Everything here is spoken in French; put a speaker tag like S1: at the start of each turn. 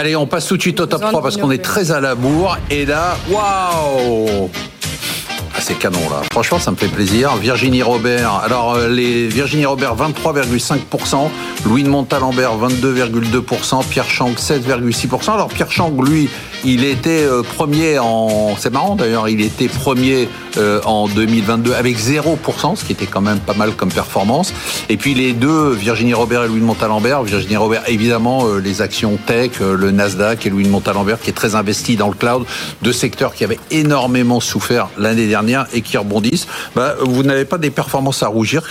S1: Allez, on passe tout de suite au top 3 parce qu'on est très à la bourre. Et là, waouh ah, c'est canon là. Franchement, ça me fait plaisir. Virginie Robert. Alors, euh, les Virginie Robert 23,5%, Louis de Montalembert 22,2%, Pierre Chang 16,6%. Alors Pierre Chang, lui, il était euh, premier en. C'est marrant d'ailleurs, il était premier euh, en 2022 avec 0%, ce qui était quand même pas mal comme performance. Et puis les deux, Virginie Robert et Louis de Montalembert. Virginie Robert, évidemment, les actions tech, le Nasdaq et Louis de Montalembert, qui est très investi dans le cloud, deux secteurs qui avaient énormément souffert l'année dernière et qui rebondissent, bah, vous n'avez pas des performances à rougir.